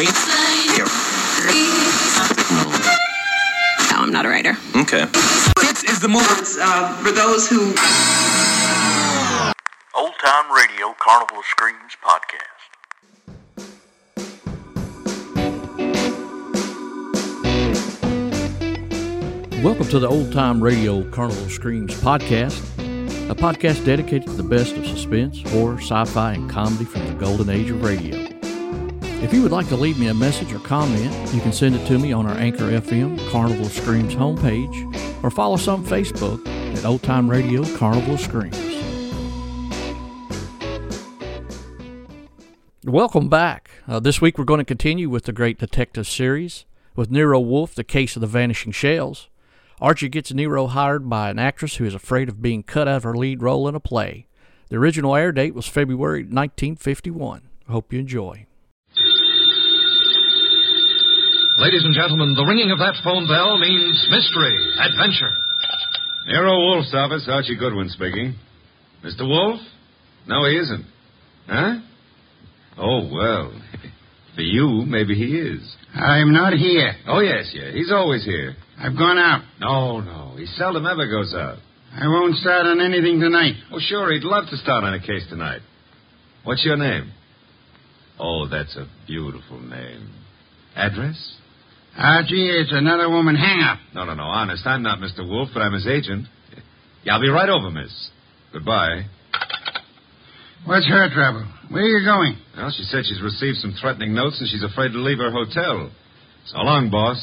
No, I'm not a writer. Okay. This is the movement uh, for those who. Old Time Radio Carnival Screams podcast. Welcome to the Old Time Radio Carnival Screams podcast, a podcast dedicated to the best of suspense, horror, sci fi, and comedy from the golden age of radio. If you would like to leave me a message or comment, you can send it to me on our Anchor FM Carnival Screams homepage or follow us on Facebook at Old Time Radio Carnival Screams. Welcome back. Uh, this week we're going to continue with the Great Detective series with Nero Wolfe, The Case of the Vanishing Shells. Archie gets Nero hired by an actress who is afraid of being cut out of her lead role in a play. The original air date was February 1951. I hope you enjoy. Ladies and gentlemen, the ringing of that phone bell means mystery, adventure. Nero Wolfe's office, Archie Goodwin speaking. Mr. Wolfe? No, he isn't. Huh? Oh, well. For you, maybe he is. I'm not here. Oh, yes, yeah. He's always here. I've gone out. No, no. He seldom ever goes out. I won't start on anything tonight. Oh, sure, he'd love to start on a case tonight. What's your name? Oh, that's a beautiful name. Address? Archie, it's another woman hang up. No, no, no. Honest, I'm not Mr. Wolfe, but I'm his agent. Yeah, I'll be right over, miss. Goodbye. What's her trouble? Where are you going? Well, she said she's received some threatening notes and she's afraid to leave her hotel. So long, boss.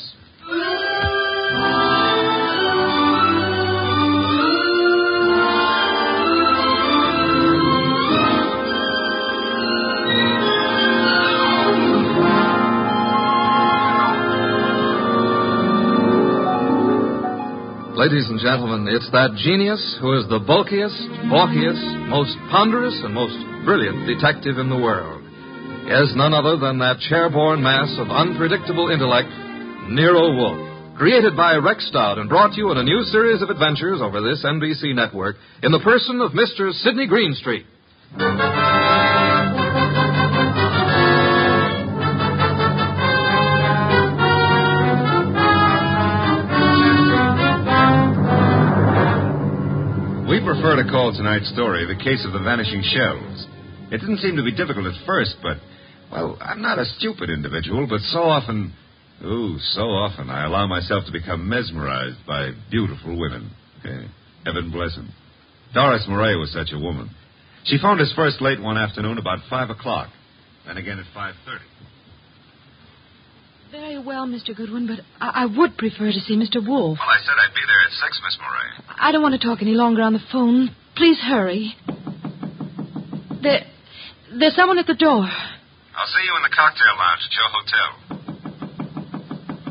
Ladies and gentlemen, it's that genius who is the bulkiest, balkiest, most ponderous, and most brilliant detective in the world. Yes, none other than that chairborne mass of unpredictable intellect, Nero Wolfe. Created by Rex Stout and brought to you in a new series of adventures over this NBC network in the person of Mr. Sidney Greenstreet. Prefer to call tonight's story The Case of the Vanishing Shells. It didn't seem to be difficult at first, but, well, I'm not a stupid individual, but so often, ooh, so often, I allow myself to become mesmerized by beautiful women. Heaven bless them. Doris Murray was such a woman. She phoned us first late one afternoon about 5 o'clock, then again at 5.30. Very well, Mr. Goodwin, but I, I would prefer to see Mr. Wolfe. Well, I said I'd be there at 6, Miss Murray. I don't want to talk any longer on the phone. Please hurry. There, there's someone at the door. I'll see you in the cocktail lounge at your hotel.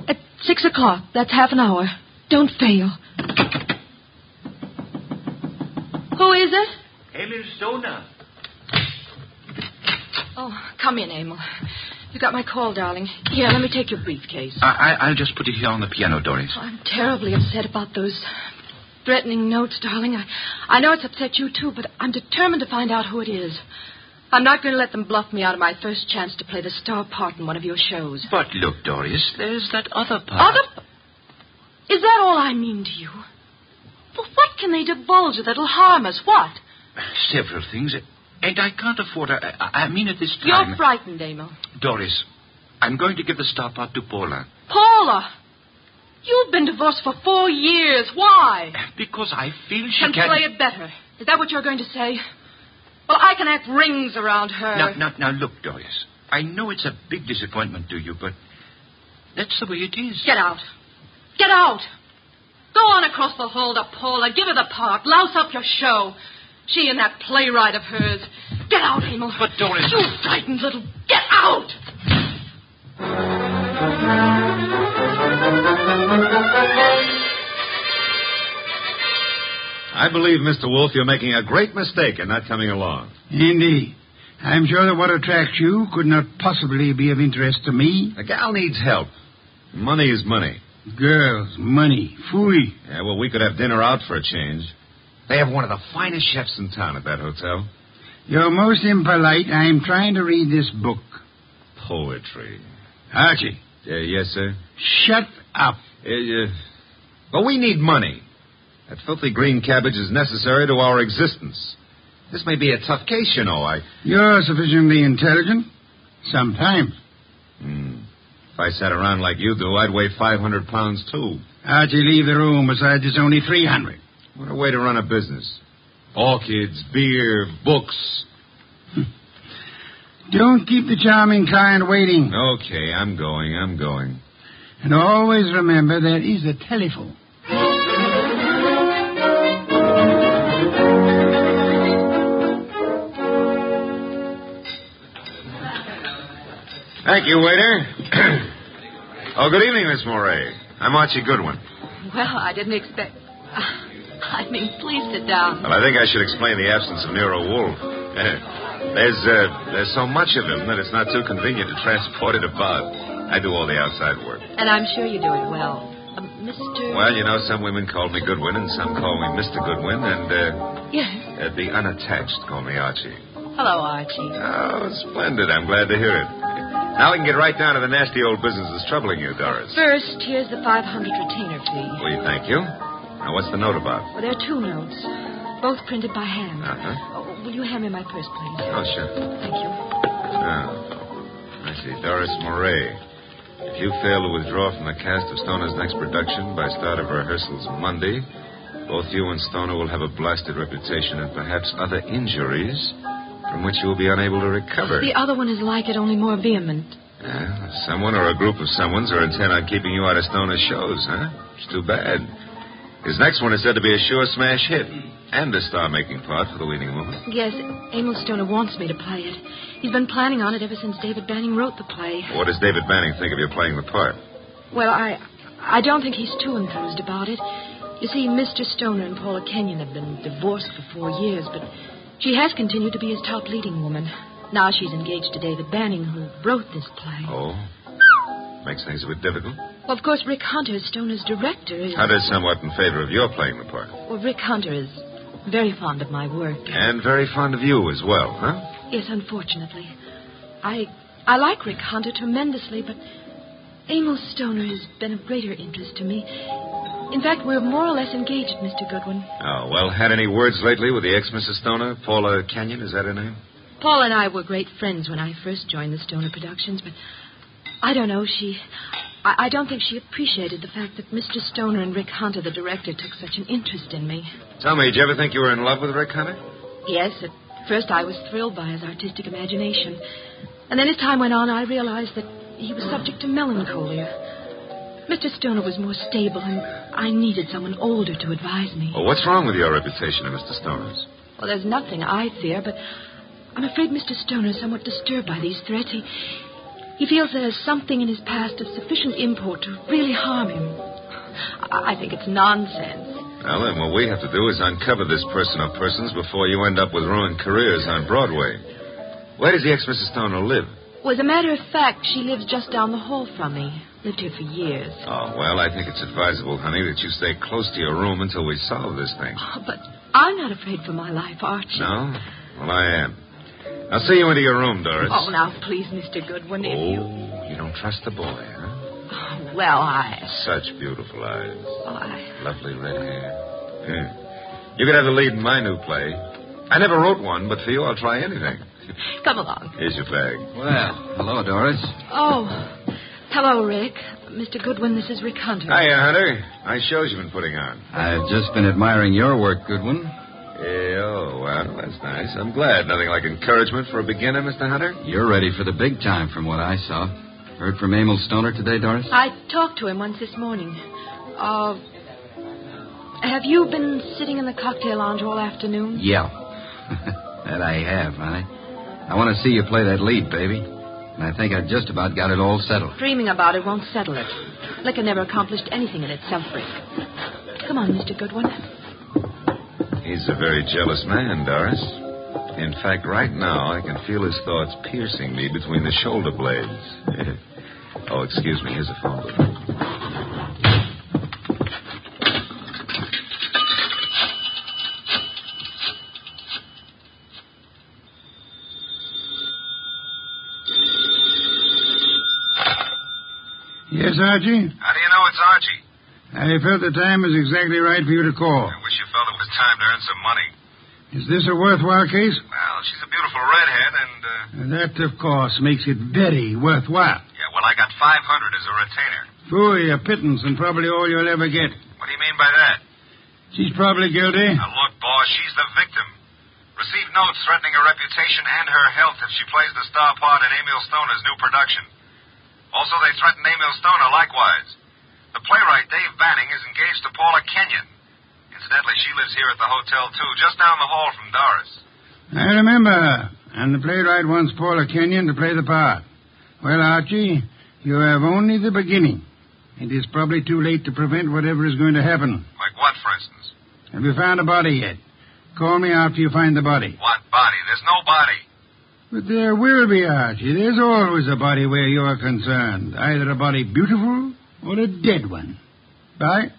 At six o'clock. That's half an hour. Don't fail. Who is it? Emil Stoner. Oh, come in, Emil. You got my call, darling. Here, let me take your briefcase. I, I, I'll just put it here on the piano, Doris. Oh, I'm terribly upset about those threatening notes, darling. I, I know it's upset you, too, but I'm determined to find out who it is. I'm not going to let them bluff me out of my first chance to play the star part in one of your shows. But look, Doris, there's that other part. Other? Is that all I mean to you? Well, what can they divulge that'll harm us? What? Several things. And I can't afford. I, I mean, at this time. You're frightened, Emil. Doris, I'm going to give the star part to Paula. Paula! You've been divorced for four years. Why? Because I feel she can can... play it better. Is that what you're going to say? Well, I can act rings around her. Now, now, now, look, Doris. I know it's a big disappointment to you, but that's the way it is. Get out. Get out. Go on across the hall to Paula. Give her the part. Louse up your show. She and that playwright of hers. Get out, Emil. But, Doris... You frightened little... Get out! I believe, Mr. Wolfe, you're making a great mistake in not coming along. Indeed. I'm sure that what attracts you could not possibly be of interest to me. The gal needs help. Money is money. Girls, money, fooey. Yeah, well, we could have dinner out for a change. They have one of the finest chefs in town at that hotel. You're most impolite. I'm trying to read this book. Poetry. Archie. Uh, yes, sir? Shut up. Uh, uh, but we need money. That filthy green cabbage is necessary to our existence. This may be a tough case, you know. I. You're sufficiently intelligent. Sometimes. Hmm. If I sat around like you do, I'd weigh 500 pounds, too. Archie, leave the room. Besides, it's only 300. What a way to run a business. Orchids, beer, books. Don't keep the charming client waiting. Okay, I'm going, I'm going. And always remember there is a telephone. Thank you, waiter. oh, good evening, Miss Moray. I'm Archie Goodwin. Well, I didn't expect. Ah. I mean, please sit down. Well, I think I should explain the absence of Nero Wolfe. there's uh, there's so much of him that it's not too convenient to transport it about. I do all the outside work. And I'm sure you do it well. Uh, Mr. Well, you know, some women call me Goodwin, and some call me Mr. Goodwin, and uh, yes, uh, the unattached call me Archie. Hello, Archie. Oh, splendid. I'm glad to hear it. Now we can get right down to the nasty old business that's troubling you, Doris. First, here's the 500 retainer fee. Well, thank you. Now, what's the note about? Well, there are two notes, both printed by hand. Uh-huh. Oh, will you hand me my purse, please? Oh, sure. Thank you. Now, I see. Doris Moray. If you fail to withdraw from the cast of Stoner's next production by start of rehearsals Monday, both you and Stoner will have a blasted reputation and perhaps other injuries from which you will be unable to recover. The other one is like it, only more vehement. Yeah, someone or a group of someones are intent on keeping you out of Stoner's shows, huh? It's too bad. His next one is said to be a sure smash hit and a star-making part for the leading woman. Yes, Emil Stoner wants me to play it. He's been planning on it ever since David Banning wrote the play. What does David Banning think of you playing the part? Well, I I don't think he's too enthused about it. You see, Mr. Stoner and Paula Kenyon have been divorced for four years, but she has continued to be his top leading woman. Now she's engaged to David Banning, who wrote this play. Oh? Makes things a bit difficult. Well, of course, Rick Hunter, Stoner's director, is. Hunter's somewhat in favor of your playing the part. Well, Rick Hunter is very fond of my work. And very fond of you as well, huh? Yes, unfortunately. I I like Rick Hunter tremendously, but Emil Stoner has been of greater interest to me. In fact, we're more or less engaged, Mr. Goodwin. Oh, well, had any words lately with the ex-Mrs. Stoner? Paula Kenyon, is that her name? Paul and I were great friends when I first joined the Stoner Productions, but I don't know, she. I, I don't think she appreciated the fact that Mr. Stoner and Rick Hunter, the director, took such an interest in me. Tell me, did you ever think you were in love with Rick Hunter? Yes, at first I was thrilled by his artistic imagination. And then as time went on, I realized that he was subject to melancholia. Mr. Stoner was more stable, and I needed someone older to advise me. Well, what's wrong with your reputation of Mr. Stoner's? Well, there's nothing I fear, but I'm afraid Mr. Stoner is somewhat disturbed by these threats. He, he feels there's something in his past of sufficient import to really harm him. I, I think it's nonsense. Well, then what we have to do is uncover this person or persons before you end up with ruined careers on Broadway. Where does the ex-Mrs. Stoner live? Well, as a matter of fact, she lives just down the hall from me. Lived here for years. Oh, well, I think it's advisable, honey, that you stay close to your room until we solve this thing. Oh, but I'm not afraid for my life, Archie. No? Well, I am. I'll see you into your room, Doris. Oh, now, please, Mr. Goodwin, if oh, you... you don't trust the boy, huh? Oh, well, I... Such beautiful eyes. Oh, I... Lovely red hair. Yeah. You could have the lead in my new play. I never wrote one, but for you, I'll try anything. Come along. Here's your bag. Well, hello, Doris. Oh, hello, Rick. Mr. Goodwin, this is Rick Hunter. Hiya, Hunter. Nice shows you've been putting on. I've just been admiring your work, Goodwin. Yeah, oh, well, that's nice. I'm glad. Nothing like encouragement for a beginner, Mr. Hunter. You're ready for the big time from what I saw. Heard from Emil Stoner today, Doris? I talked to him once this morning. Uh, have you been sitting in the cocktail lounge all afternoon? Yeah. that I have, honey. I want to see you play that lead, baby. And I think I've just about got it all settled. Dreaming about it won't settle it. Liquor never accomplished anything in itself, Rick. Come on, Mr. Goodwin. He's a very jealous man, Doris. In fact, right now, I can feel his thoughts piercing me between the shoulder blades. oh, excuse me. Here's a phone book. Yes, Archie? How do you know it's Archie? I felt the time was exactly right for you to call. I wish you felt it was time to earn some money. Is this a worthwhile case? Well, she's a beautiful redhead, and, uh... That, of course, makes it very worthwhile. Yeah, well, I got 500 as a retainer. Phooey, a pittance, and probably all you'll ever get. What do you mean by that? She's probably guilty. Now, look, boss, she's the victim. Received notes threatening her reputation and her health if she plays the star part in Emil Stoner's new production. Also, they threatened Emil Stoner likewise. The playwright, Dave Banning, is engaged to Paula Kenyon. Incidentally, she lives here at the hotel, too, just down the hall from Doris. I remember her. And the playwright wants Paula Kenyon to play the part. Well, Archie, you have only the beginning. It is probably too late to prevent whatever is going to happen. Like what, for instance? Have you found a body yet? Call me after you find the body. What body? There's no body. But there will be, Archie. There's always a body where you're concerned. Either a body beautiful or a dead one. Bye.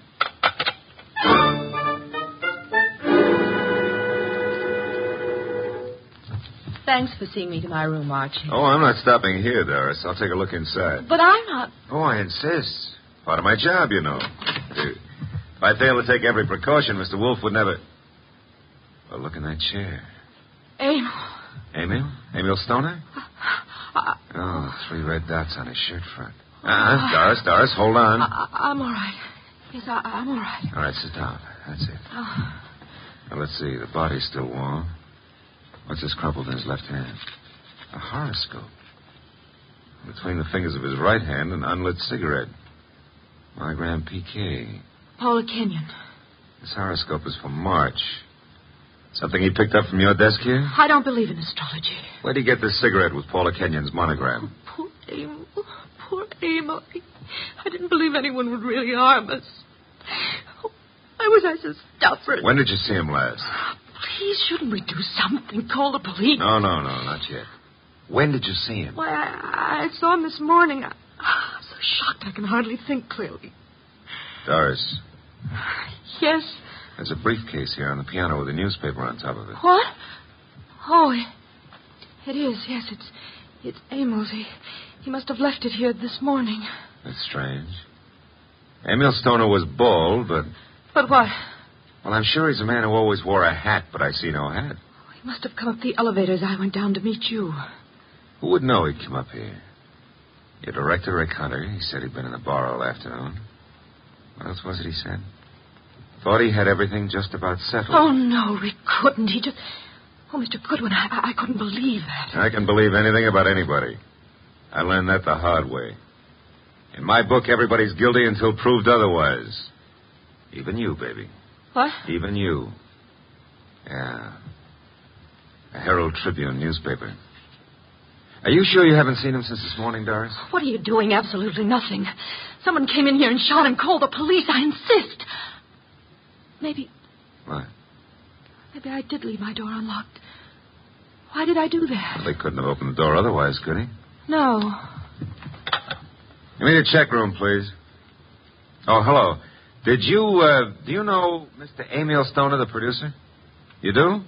Thanks for seeing me to my room, Archie. Oh, I'm not stopping here, Doris. I'll take a look inside. But I'm not. Oh, I insist. Part of my job, you know. If I fail to take every precaution, Mr. Wolfe would never. Well, look in that chair. Emil. Emil? Emil Stoner? I, Oh, three red dots on his shirt front. Uh-huh. Doris, Doris, hold on. I, am all right. Yes, I, I'm all right. All right, sit down. That's it. Oh, Now, let's see. The body's still warm. What's this crumpled in his left hand? A horoscope. Between the fingers of his right hand, an unlit cigarette. Monogram PK. Paula Kenyon. This horoscope is for March. Something he picked up from your desk here? I don't believe in astrology. Where'd he get this cigarette with Paula Kenyon's monogram? Poor. Poor Emil. I, didn't believe anyone would really harm us. Oh, why was I so stubborn? When did you see him last? Please, shouldn't we do something? Call the police. No, no, no, not yet. When did you see him? Why, I, I saw him this morning. I, I'm so shocked I can hardly think clearly. Doris, Yes. there's a briefcase here on the piano with a newspaper on top of it. What? Oh, it, it is. Yes, it's it's Emil's. He, he must have left it here this morning. That's strange. Emil Stoner was bald, but. But what? Well, I'm sure he's a man who always wore a hat, but I see no hat. He must have come up the elevator as I went down to meet you. Who would know he'd come up here? Your director, Rick Hunter, he said he'd been in the bar all afternoon. What else was it he said? Thought he had everything just about settled. Oh, no, Rick couldn't. He just. Oh, Mr. Goodwin, I- I couldn't believe that. I can believe anything about anybody. I learned that the hard way. In my book, everybody's guilty until proved otherwise. Even you, baby. What? Even you. Yeah. A Herald Tribune newspaper. Are you sure you haven't seen him since this morning, Doris? What are you doing? Absolutely nothing. Someone came in here and shot him. Call the police. I insist. Maybe. What? Maybe I did leave my door unlocked. Why did I do that? Well, they couldn't have opened the door otherwise, could he? No. Give me the check room, please. Oh, hello. Did you, uh, do you know Mr. Emil Stoner, the producer? You do?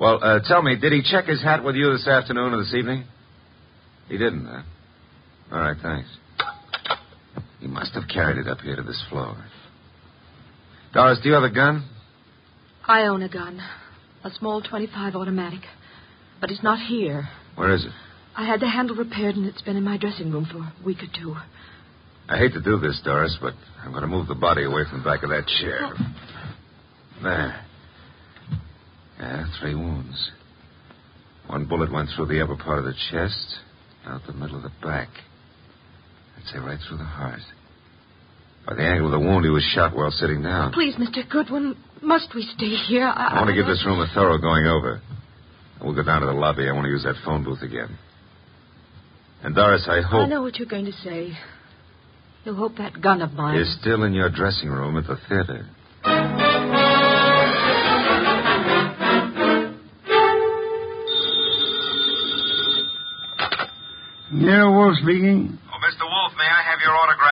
Well, uh, tell me, did he check his hat with you this afternoon or this evening? He didn't, huh? All right, thanks. He must have carried it up here to this floor. Doris, do you have a gun? I own a gun. A small 25 automatic. but it's not here. Where is it? I had the handle repaired, and it's been in my dressing room for a week or two. I hate to do this, Doris, but I'm going to move the body away from the back of that chair. There. Yeah, three wounds. One bullet went through the upper part of the chest, out the middle of the back. I'd say right through the heart. By the angle of the wound, he was shot while sitting down. Please, Mr. Goodwin, must we stay here? I, I want to give this room a thorough going over. We'll go down to the lobby. I want to use that phone booth again. And Doris, I hope. I know what you're going to say. You'll hope that gun of mine is still in your dressing room at the theater. Yeah, Wolfe speaking. Oh, Mr. Wolfe, may I have your autograph?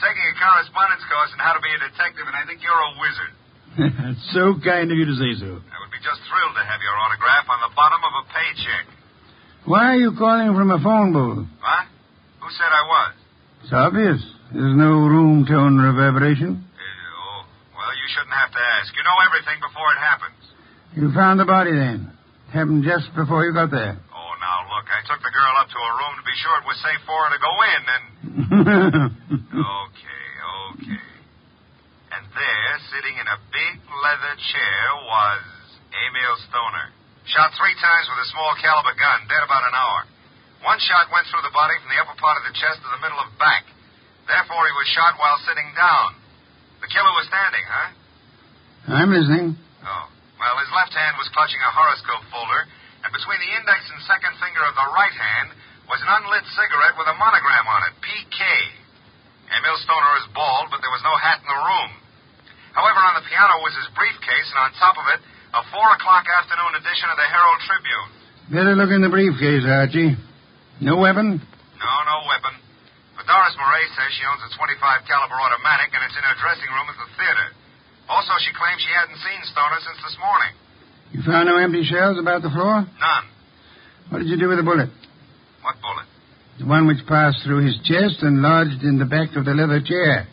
Taking a correspondence course on how to be a detective, and I think you're a wizard. That's so kind of you to say so. I would be just thrilled to have your autograph on the bottom of a paycheck. Why are you calling from a phone booth? What? Who said I was? It's obvious. There's no room tone reverberation. Uh, oh, well, you shouldn't have to ask. You know everything before it happens. You found the body then. It happened just before you got there. Oh, now look, I took the girl up to her room to be sure it was safe for her to go in, and. okay, okay. And there, sitting in a big leather chair, was Emil Stoner. Shot three times with a small caliber gun, dead about an hour. One shot went through the body from the upper part of the chest to the middle of back. Therefore, he was shot while sitting down. The killer was standing, huh? I'm listening. Oh. Well, his left hand was clutching a horoscope folder, and between the index and second finger of the right hand was an unlit cigarette with a monogram on it, PK. Emil Stoner is bald, but there was no hat in the room. However, on the piano was his briefcase, and on top of it, a four o'clock afternoon edition of the Herald Tribune. Better look in the briefcase, Archie. No weapon? No, no weapon. But Doris Murray says she owns a 25 caliber automatic, and it's in her dressing room at the theater. Also, she claims she hadn't seen Stoner since this morning. You found no empty shells about the floor? None. What did you do with the bullet? What bullet? The one which passed through his chest and lodged in the back of the leather chair.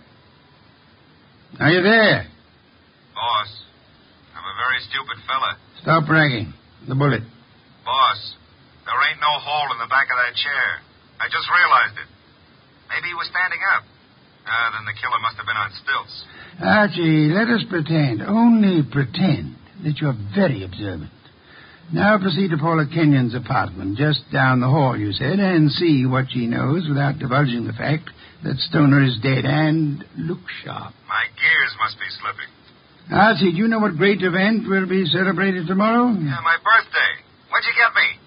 Are you there? Boss, I'm a very stupid fella. Stop bragging. The bullet. Boss, there ain't no hole in the back of that chair. I just realized it. Maybe he was standing up. Ah, then the killer must have been on stilts. Archie, let us pretend, only pretend, that you're very observant. Now proceed to Paula Kenyon's apartment, just down the hall, you said, and see what she knows without divulging the fact that Stoner is dead, and look sharp. My gears must be slipping. Archie, do you know what great event will be celebrated tomorrow? Yeah, my birthday. What'd you get me?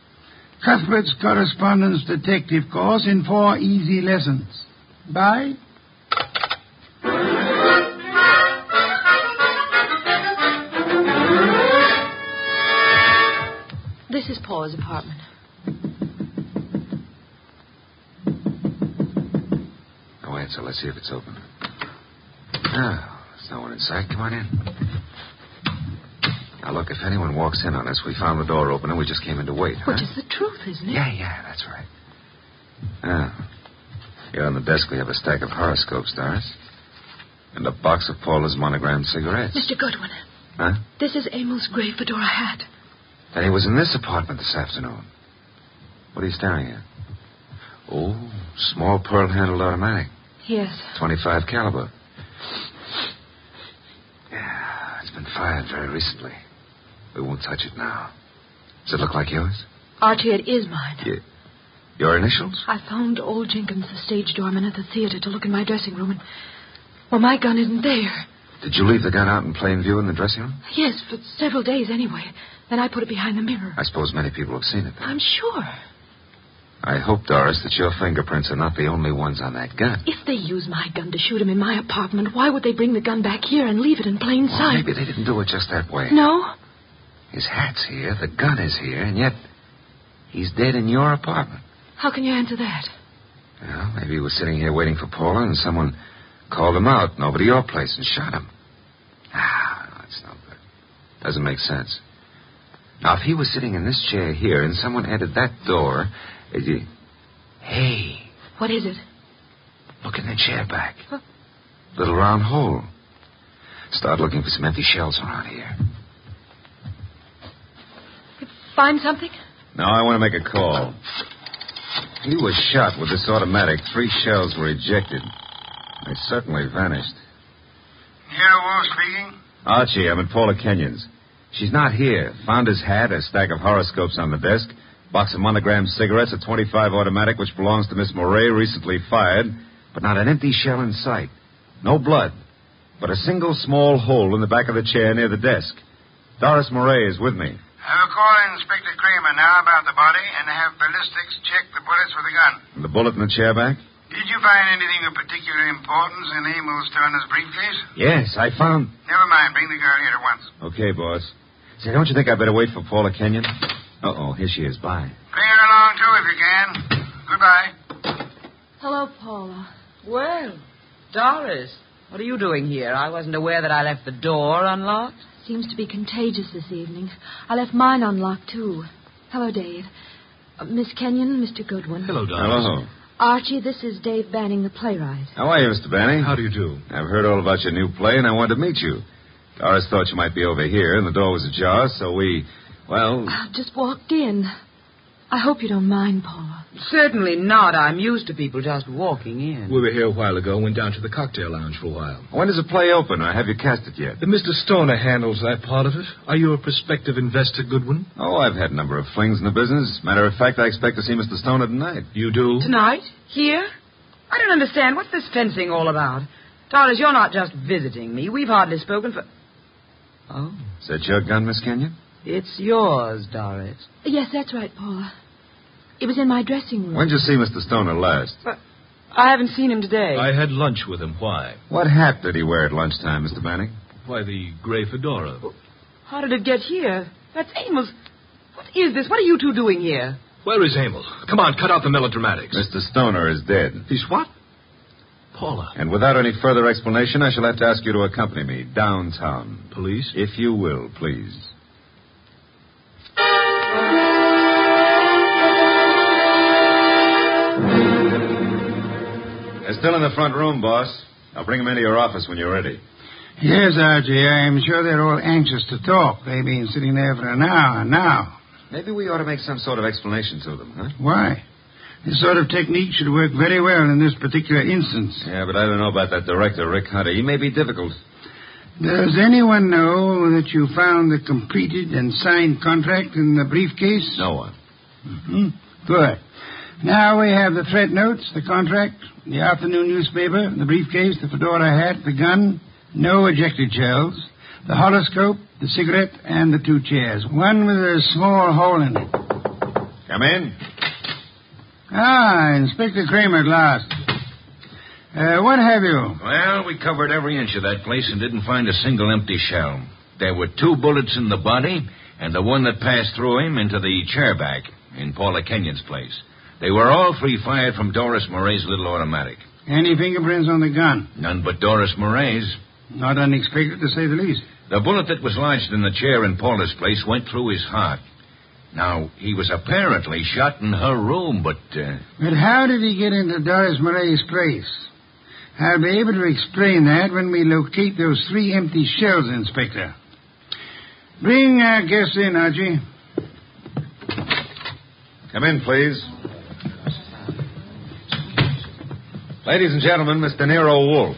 Cuthbert's correspondence detective course in four easy lessons. Bye. This is Paula's apartment. No answer. Let's see if it's open. Ah, there's no one inside. Come on in. Now, look, if anyone walks in on us, we found the door open and we just came in to wait. Which huh? is the truth, isn't it? Yeah, yeah, that's right. Ah. Here on the desk we have a stack of horoscopes, Doris. And a box of Paula's monogrammed cigarettes. Mr. Goodwin, Huh? this is Emil's gray fedora hat. Then he was in this apartment this afternoon. What are you staring at? Oh, small pearl-handled automatic. Yes. 25 caliber. Yeah, it's been fired very recently. We won't touch it now. Does it look like yours? Archie, it is mine. You, your initials? I phoned old Jenkins, the stage doorman at the theater, to look in my dressing room, and. Well, my gun isn't there. Did you leave the gun out in plain view in the dressing room? Yes, for several days anyway. Then I put it behind the mirror. I suppose many people have seen it. Then. I'm sure. I hope, Doris, that your fingerprints are not the only ones on that gun. If they use my gun to shoot him in my apartment, why would they bring the gun back here and leave it in plain Well, sight? maybe they didn't do it just that way. No? His hat's here, the gun is here, and yet he's dead in your apartment. How can you answer that? Well, maybe he was sitting here waiting for Paula, and someone called him out and over to your place and shot him. Ah, that's no good. Doesn't make sense. Now, if he was sitting in this chair here and someone entered that door, it, you... hey, What is it? look in the chair back. Huh? Little round hole. Start looking for some empty shells around here. Find something? No, I want to make a call. He was shot with this automatic. Three shells were ejected. They certainly vanished. Here, Wolfe speaking. Archie, I'm at Paula Kenyon's. She's not here. Found his hat, a stack of horoscopes on the desk, box of monogrammed cigarettes, a 25 automatic which belongs to Miss Moray, recently fired, but not an empty shell in sight. No blood, but a single small hole in the back of the chair near the desk. Doris Moray is with me. I will call Inspector Cramer now about the body and have ballistics check the bullets for the gun. And the bullet in the chair back? Did you find anything of particular importance in Emil Stoner's briefcase? Yes, I found. Never mind. Bring the girl here at once. Okay, boss. Say, don't you think I'd better wait for Paula Kenyon? Uh oh, here she is. Bye. Bring her along, too, if you can. Goodbye. Hello, Paula. Well, Doris, what are you doing here? I wasn't aware that I left the door unlocked. Seems to be contagious this evening. I left mine unlocked, too. Hello, Dave. Uh, Miss Kenyon, Mr. Goodwin. Hello, Doris. Hello. Archie, this is Dave Banning, the playwright. How are you, Mr. Banning? How do you do? I've heard all about your new play, and I wanted to meet you. Doris thought you might be over here, and the door was ajar, so we, well, I just walked in. I hope you don't mind, Paula. Certainly not. I'm used to people just walking in. We were here a while ago, and went down to the cocktail lounge for a while. when does the play open? Or have you cast it yet? Uh, Mr. Stoner handles that part of it. Are you a prospective investor, Goodwin? Oh, I've had a number of flings in the business. Matter of fact, I expect to see Mr. Stoner tonight. You do? Tonight? Here? I don't understand. What's this fencing all about? Doris, you're not just visiting me. We've hardly spoken for. Oh, Is that your gun, Miss Kenyon? it's yours, Doris. Yes, that's right, Paula. It was in my dressing room. When did you see Mr. Stoner last? Uh, I haven't seen him today. I had lunch with him. Why? What hat did he wear at lunchtime, Mr. Banning? Why, the gray fedora. How did it get here? That's Amos. What is this? What are you two doing here? Where is Amos? Come on, cut out the melodramatics. Mr. Stoner is dead. He's what? Paula. And without any further explanation, I shall have to ask you to accompany me downtown. Police? If you will, please. They're still in the front room, boss. I'll bring them into your office when you're ready. Yes, Archie, I'm sure they're all anxious to talk. They've been sitting there for an hour now. Maybe we ought to make some sort of explanation to them, huh? Why? This sort of technique should work very well in this particular instance. Yeah, but I don't know about that director, Rick Hunter. He may be difficult. Does anyone know that you found the completed and signed contract in the briefcase? No one. hmm Good. Now we have the threat notes, the contract, the afternoon newspaper, the briefcase, the fedora hat, the gun, no ejected shells, the horoscope, the cigarette, and the two chairs. One with a small hole in it. Come in. Ah, Inspector Cramer at last. Uh, what have you? Well, we covered every inch of that place and didn't find a single empty shell. There were two bullets in the body, and the one that passed through him into the chair back in Paula Kenyon's place. They were all three fired from Doris Moray's little automatic. Any fingerprints on the gun? None but Doris Moray's. Not unexpected, to say the least. The bullet that was lodged in the chair in Paula's place went through his heart. Now, he was apparently shot in her room, but. Uh, But how did he get into Doris Moray's place? I'll be able to explain that when we locate those three empty shells, Inspector. Bring our guest in, Archie. Come in, please. Ladies and gentlemen, Mr. Nero Wolfe.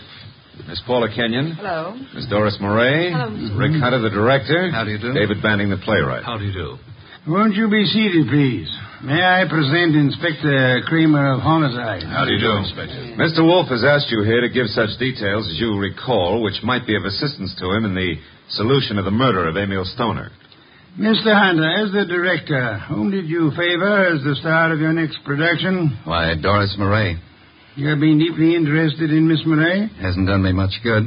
Miss Paula Kenyon. Hello. Miss Doris Moray. Hello, Rick Hunter, the director. How do you do? David Banning, the playwright. How do you do? Won't you be seated, please? May I present Inspector Cramer of Homicide? How do you do, Inspector? Mr. Wolfe has asked you here to give such details as you recall, which might be of assistance to him in the solution of the murder of Emil Stoner. Mr. Hunter, as the director, whom did you favor as the star of your next production? Why, Doris Murray. You have been deeply interested in Miss Murray, Hasn't done me much good.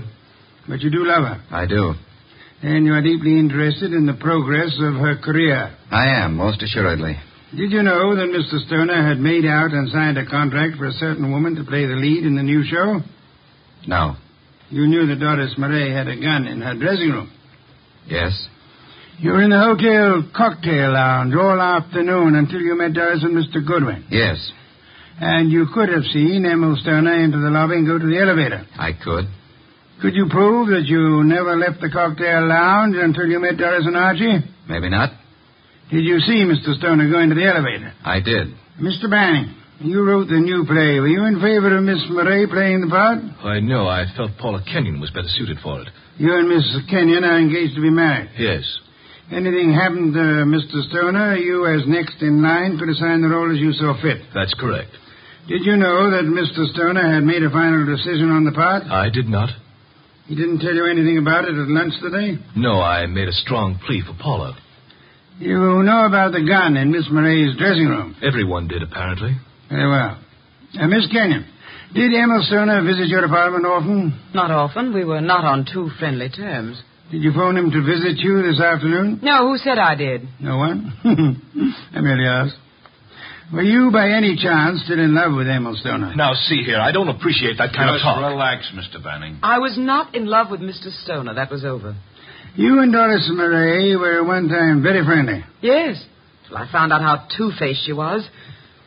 but you do love her. I do. And you are deeply interested in the progress of her career. I am, most assuredly. Did you know that Mr. Stoner had made out and signed a contract for a certain woman to play the lead in the new show? No. You knew that Doris Murray had a gun in her dressing room. Yes? You were in the hotel cocktail lounge all afternoon until you met Doris and Mr. Goodwin. Yes. And you could have seen Emil Stoner into the lobby and go to the elevator. I could. Could you prove that you never left the cocktail lounge until you met Doris and Archie? Maybe not. Did you see Mr. Stoner go into the elevator? I did. Mr. Banning, you wrote the new play. Were you in favor of Miss Murray playing the part? I know. I felt Paula Kenyon was better suited for it. You and Miss Kenyon are engaged to be married. Yes. Anything happened to Mr. Stoner, you as next in line could assign the role as you saw fit. That's correct. Did you know that Mr. Stoner had made a final decision on the part? I did not. He didn't tell you anything about it at lunch today? No, I made a strong plea for Paula. You know about the gun in Miss Murray's dressing room? Everyone did, apparently. Very well. Uh, Miss Kenyon, did Emil Stoner visit your apartment often? Not often. We were not on too friendly terms. Did you phone him to visit you this afternoon? No, who said I did? No one? I merely asked. Were you, by any chance, still in love with Emil Stoner? Now, see here, I don't appreciate that kind Just of talk. relax, Mr. Banning. I was not in love with Mr. Stoner. That was over. You and Doris Murray were one time very friendly. Yes. Till I found out how two-faced she was.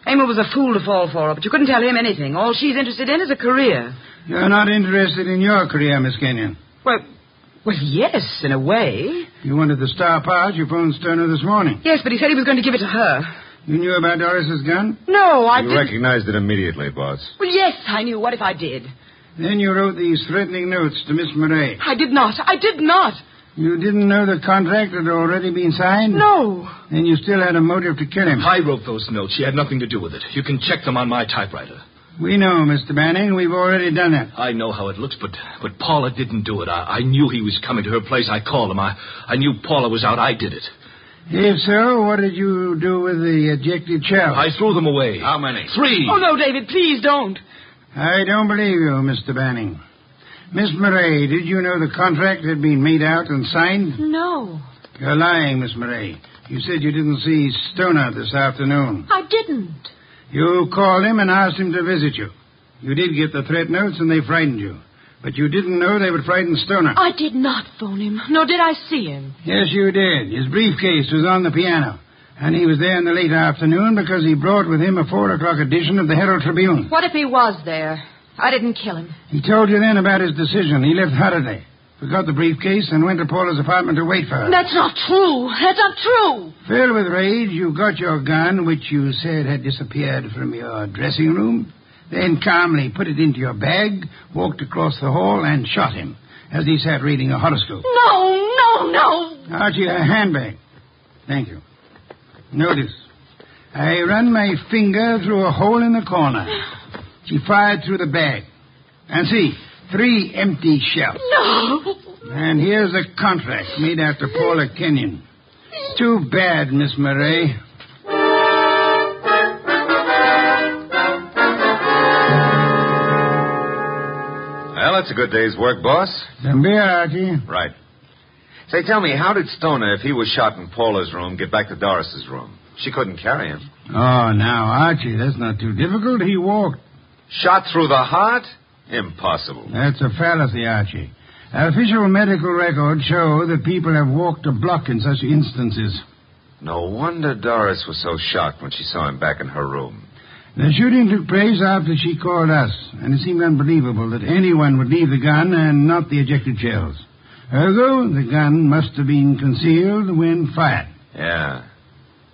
Emil was a fool to fall for her, but you couldn't tell him anything. All she's interested in is a career. You're not interested in your career, Miss Kenyon. Well, well, yes, in a way. You wanted the star part. You phoned Stoner this morning. Yes, but he said he was going to give it to her. You knew about Doris's gun? No, I you didn't. recognized it immediately, boss. Well, yes, I knew. What if I did? Then you wrote these threatening notes to Miss Murray. I did not. I did not. You didn't know the contract had already been signed? No. Then you still had a motive to kill him. I wrote those notes. She had nothing to do with it. You can check them on my typewriter. We know, Mr. Banning. We've already done it. I know how it looks, but but Paula didn't do it. I, I knew he was coming to her place. I called him. I, I knew Paula was out. I did it. If so, what did you do with the ejected shell? I threw them away. How many? Three. Oh, no, David, please don't. I don't believe you, Mr. Banning. Miss Murray, did you know the contract had been made out and signed? No, You're lying, Miss Murray. You said you didn't see Stoner this afternoon. I didn't. You called him and asked him to visit you. You did get the threat notes and they frightened you. But you didn't know they would frighten Stoner. I did not phone him, nor did I see him. Yes, you did. His briefcase was on the piano. And he was there in the late afternoon because he brought with him a four o'clock edition of the Herald Tribune. What if he was there? I didn't kill him. He told you then about his decision. He left Halliday, forgot the briefcase, and went to Paula's apartment to wait for her. That's not true. That's not true. Filled with rage, you got your gun, which you said had disappeared from your dressing room, then calmly put it into your bag, walked across the hall, and shot him as he sat reading a horoscope. No, no, no. Archie, a handbag. Thank you. Notice, I run my finger through a hole in the corner. She fired through the bag. And see, three empty shells. No. And here's a contract made out to Paula Kenyon. Too bad, Miss Murray. Well, that's a good day's work, boss. Some beer, Archie. Right. Say, tell me, how did Stoner, if he was shot in Paula's room, get back to Doris's room? She couldn't carry him. Oh, now, Archie, that's not too difficult. He walked. Shot through the heart? Impossible. That's a fallacy, Archie. Official medical records show that people have walked a block in such instances. No wonder Doris was so shocked when she saw him back in her room. The shooting took place after she called us, and it seemed unbelievable that anyone would leave the gun and not the ejected shells. Ergo, the gun must have been concealed when fired. Yeah.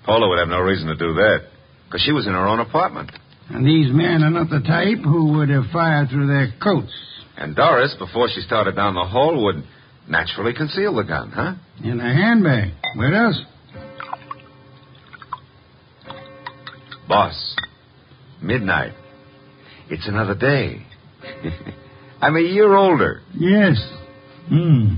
Paula would have no reason to do that, because she was in her own apartment. And these men are not the type who would have fired through their coats. And Doris, before she started down the hall, would naturally conceal the gun, huh? In a handbag. Where else? Boss, midnight. It's another day. I'm a year older. Yes. Hmm.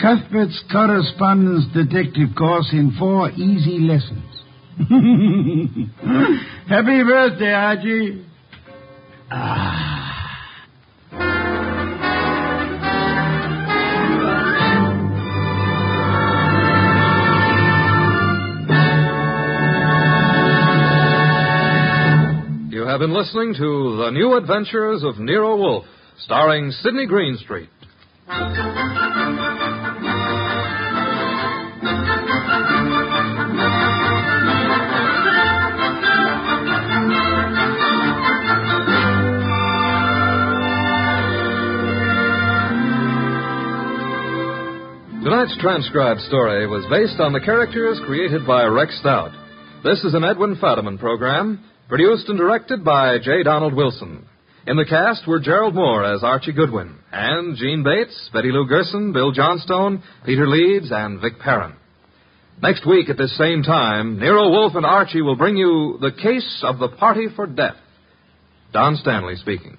Cuthbert's correspondence detective course in four easy lessons. Happy birthday, Archie. Ah. Have been listening to The New Adventures of Nero Wolfe, starring Sydney Greenstreet. Tonight's transcribed story was based on the characters created by Rex Stout. This is an Edwin Fadiman program, produced and directed by J. Donald Wilson. In the cast were Gerald Mohr as Archie Goodwin, and Jeanne Bates, Betty Lou Gerson, Bill Johnstone, Peter Leeds, and Vic Perrin. Next week at this same time, Nero Wolfe and Archie will bring you the case of the party for death. Don Stanley speaking.